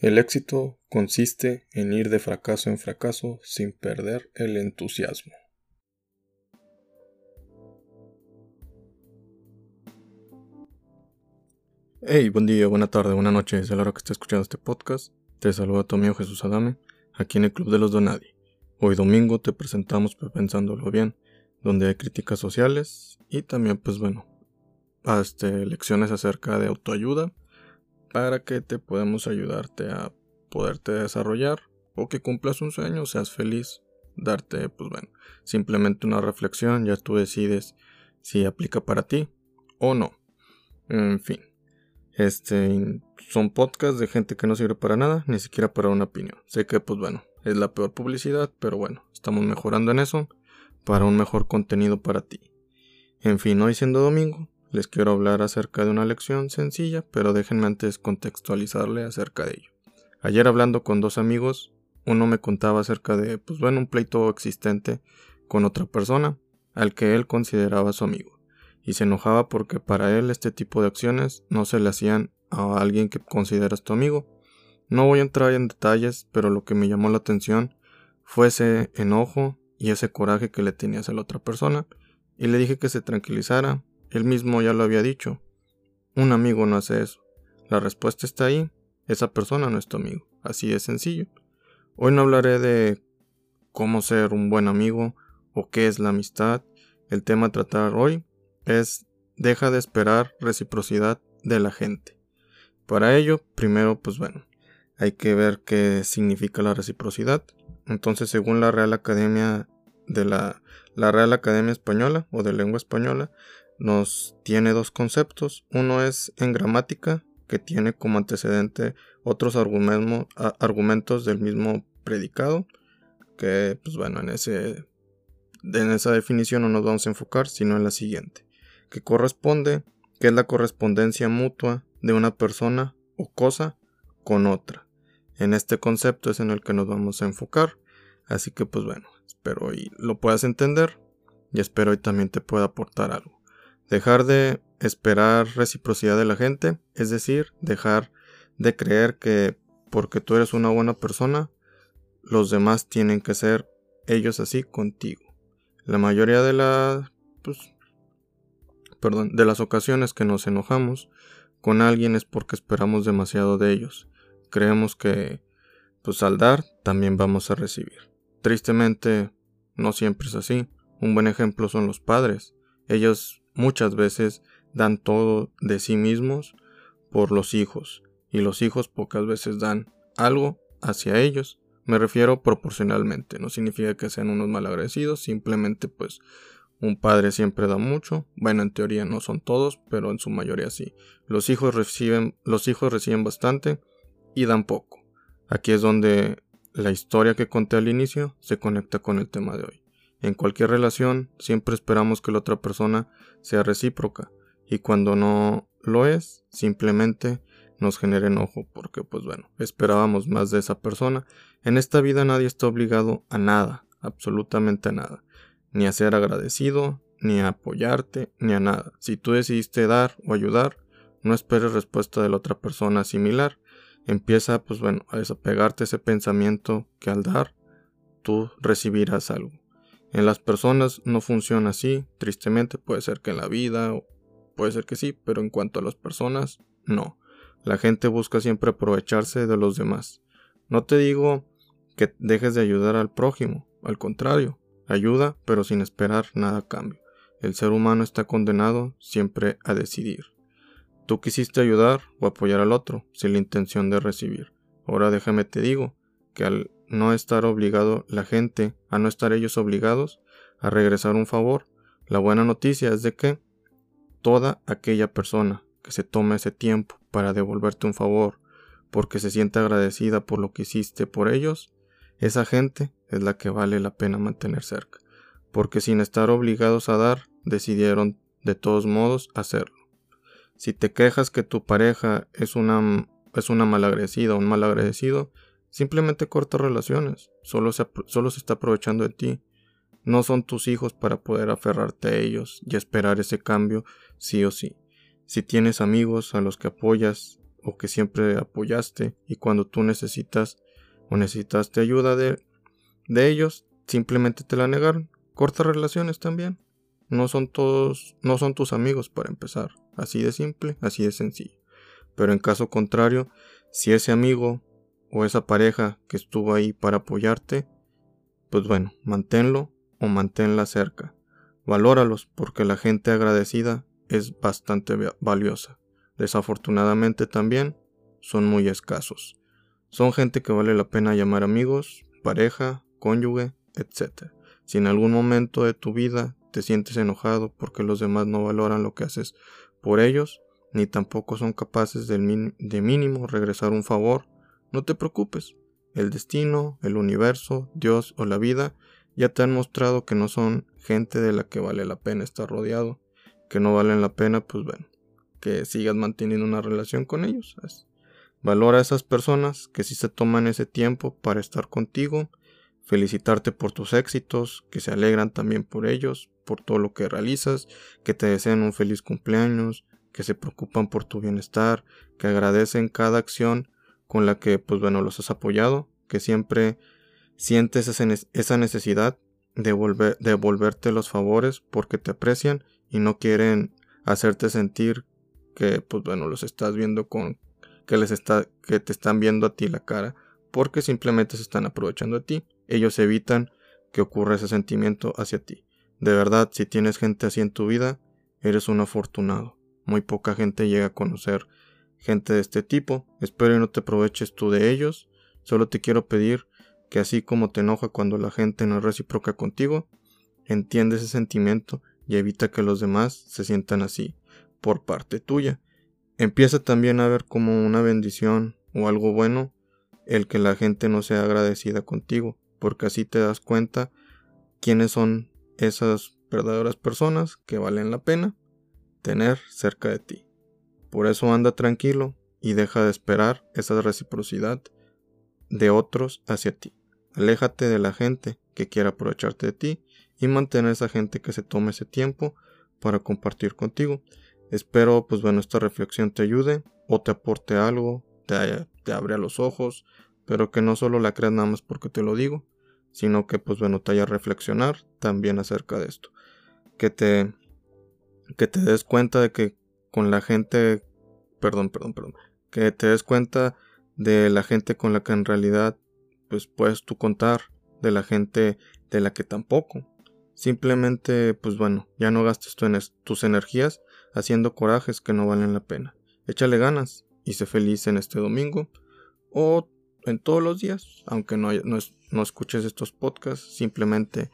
El éxito consiste en ir de fracaso en fracaso sin perder el entusiasmo. Hey, buen día, buena tarde, buena noche, es la hora que estés escuchando este podcast. Te saluda tu amigo Jesús Adame, aquí en el Club de los Donadi. Hoy domingo te presentamos Pensándolo Bien, donde hay críticas sociales y también, pues bueno, hasta lecciones acerca de autoayuda para que te podamos ayudarte a poderte desarrollar o que cumplas un sueño, seas feliz, darte, pues bueno, simplemente una reflexión, ya tú decides si aplica para ti o no. En fin, este son podcasts de gente que no sirve para nada, ni siquiera para una opinión. Sé que, pues bueno, es la peor publicidad, pero bueno, estamos mejorando en eso para un mejor contenido para ti. En fin, hoy siendo domingo, les quiero hablar acerca de una lección sencilla, pero déjenme antes contextualizarle acerca de ello. Ayer hablando con dos amigos, uno me contaba acerca de, pues bueno, un pleito existente con otra persona, al que él consideraba su amigo, y se enojaba porque para él este tipo de acciones no se le hacían a alguien que consideras tu amigo. No voy a entrar en detalles, pero lo que me llamó la atención fue ese enojo y ese coraje que le tenía hacia la otra persona, y le dije que se tranquilizara, él mismo ya lo había dicho. Un amigo no hace eso. La respuesta está ahí. Esa persona no es tu amigo. Así de sencillo. Hoy no hablaré de cómo ser un buen amigo o qué es la amistad. El tema a tratar hoy es deja de esperar reciprocidad de la gente. Para ello, primero, pues bueno, hay que ver qué significa la reciprocidad. Entonces, según la Real Academia de la, la Real Academia Española o de Lengua Española, nos tiene dos conceptos. Uno es en gramática, que tiene como antecedente otros argumentos del mismo predicado, que pues bueno, en, ese, en esa definición no nos vamos a enfocar, sino en la siguiente, que corresponde, que es la correspondencia mutua de una persona o cosa con otra. En este concepto es en el que nos vamos a enfocar, así que pues bueno, espero hoy lo puedas entender y espero hoy también te pueda aportar algo. Dejar de esperar reciprocidad de la gente, es decir, dejar de creer que porque tú eres una buena persona, los demás tienen que ser ellos así contigo. La mayoría de las pues, perdón, de las ocasiones que nos enojamos con alguien es porque esperamos demasiado de ellos. Creemos que pues al dar también vamos a recibir. Tristemente no siempre es así. Un buen ejemplo son los padres. Ellos muchas veces dan todo de sí mismos por los hijos y los hijos pocas veces dan algo hacia ellos. Me refiero proporcionalmente, no significa que sean unos malagradecidos, simplemente pues un padre siempre da mucho, bueno en teoría no son todos, pero en su mayoría sí. Los hijos reciben, los hijos reciben bastante y dan poco. Aquí es donde la historia que conté al inicio se conecta con el tema de hoy. En cualquier relación siempre esperamos que la otra persona sea recíproca y cuando no lo es, simplemente nos genera enojo porque pues bueno, esperábamos más de esa persona. En esta vida nadie está obligado a nada, absolutamente a nada, ni a ser agradecido, ni a apoyarte, ni a nada. Si tú decidiste dar o ayudar, no esperes respuesta de la otra persona similar. Empieza pues bueno a desapegarte ese pensamiento que al dar tú recibirás algo. En las personas no funciona así, tristemente puede ser que en la vida, puede ser que sí, pero en cuanto a las personas, no. La gente busca siempre aprovecharse de los demás. No te digo que dejes de ayudar al prójimo, al contrario, ayuda pero sin esperar nada a cambio. El ser humano está condenado siempre a decidir. Tú quisiste ayudar o apoyar al otro sin la intención de recibir. Ahora déjame te digo que al no estar obligado la gente, a no estar ellos obligados a regresar un favor. La buena noticia es de que toda aquella persona que se tome ese tiempo para devolverte un favor porque se siente agradecida por lo que hiciste por ellos, esa gente es la que vale la pena mantener cerca, porque sin estar obligados a dar, decidieron de todos modos hacerlo. Si te quejas que tu pareja es una es una malagradecida o un malagradecido, Simplemente corta relaciones, solo se, solo se está aprovechando de ti. No son tus hijos para poder aferrarte a ellos y esperar ese cambio sí o sí. Si tienes amigos a los que apoyas o que siempre apoyaste y cuando tú necesitas o necesitaste ayuda de, de ellos, simplemente te la negaron. Cortas relaciones también. No son todos, no son tus amigos para empezar. Así de simple, así de sencillo. Pero en caso contrario, si ese amigo o esa pareja que estuvo ahí para apoyarte, pues bueno, manténlo o manténla cerca. Valóralos porque la gente agradecida es bastante valiosa. Desafortunadamente también son muy escasos. Son gente que vale la pena llamar amigos, pareja, cónyuge, etc. Si en algún momento de tu vida te sientes enojado porque los demás no valoran lo que haces por ellos, ni tampoco son capaces de mínimo regresar un favor, no te preocupes. El destino, el universo, Dios o la vida ya te han mostrado que no son gente de la que vale la pena estar rodeado, que no valen la pena, pues bueno, que sigas manteniendo una relación con ellos. Valora a esas personas que sí se toman ese tiempo para estar contigo, felicitarte por tus éxitos, que se alegran también por ellos, por todo lo que realizas, que te desean un feliz cumpleaños, que se preocupan por tu bienestar, que agradecen cada acción con la que, pues bueno, los has apoyado, que siempre sientes esa necesidad de, volver, los favores porque te aprecian y no quieren hacerte sentir que, pues bueno, los estás viendo con, que les está, que te están viendo a ti la cara, porque simplemente se están aprovechando de ti. Ellos evitan que ocurra ese sentimiento hacia ti. De verdad, si tienes gente así en tu vida, eres un afortunado. Muy poca gente llega a conocer gente de este tipo. Espero y no te aproveches tú de ellos. Solo te quiero pedir que así como te enoja cuando la gente no es recíproca contigo, entiende ese sentimiento y evita que los demás se sientan así por parte tuya. Empieza también a ver como una bendición o algo bueno el que la gente no sea agradecida contigo, porque así te das cuenta quiénes son esas verdaderas personas que valen la pena tener cerca de ti. Por eso anda tranquilo y deja de esperar esa reciprocidad de otros hacia ti. Aléjate de la gente que quiera aprovecharte de ti y mantener a esa gente que se tome ese tiempo para compartir contigo. Espero, pues bueno, esta reflexión te ayude o te aporte algo, te, te abre a los ojos, pero que no solo la creas nada más porque te lo digo, sino que pues bueno, te haya reflexionar también acerca de esto. Que te, que te des cuenta de que con la gente, perdón, perdón, perdón, que te des cuenta de la gente con la que en realidad pues puedes tú contar, de la gente de la que tampoco. Simplemente, pues bueno, ya no gastes tus energías haciendo corajes que no valen la pena. Échale ganas y sé feliz en este domingo o en todos los días, aunque no, no, no escuches estos podcasts, simplemente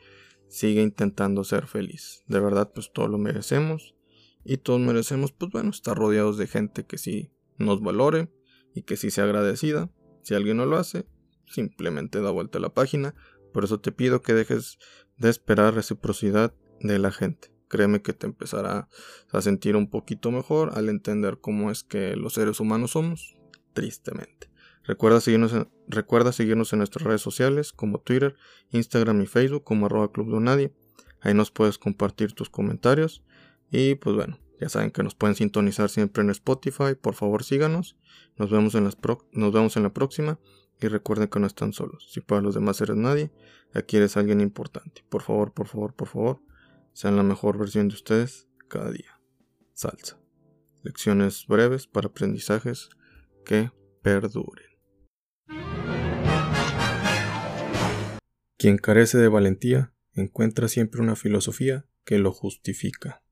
sigue intentando ser feliz. De verdad, pues todo lo merecemos y todos merecemos, pues bueno, estar rodeados de gente que sí nos valore y que sí sea agradecida. Si alguien no lo hace, simplemente da vuelta a la página. Por eso te pido que dejes de esperar reciprocidad de la gente. Créeme que te empezará a sentir un poquito mejor al entender cómo es que los seres humanos somos, tristemente. Recuerda seguirnos, en, recuerda seguirnos en nuestras redes sociales como Twitter, Instagram y Facebook como arroba Club Nadie. Ahí nos puedes compartir tus comentarios. Y pues bueno, ya saben que nos pueden sintonizar siempre en Spotify. Por favor síganos. Nos vemos en, las nos vemos en la próxima. Y recuerden que no están solos. Si para los demás eres nadie, aquí eres alguien importante. Por favor, por favor, por favor, sean la mejor versión de ustedes cada día. Salsa. Lecciones breves para aprendizajes que perduren. Quien carece de valentía encuentra siempre una filosofía que lo justifica.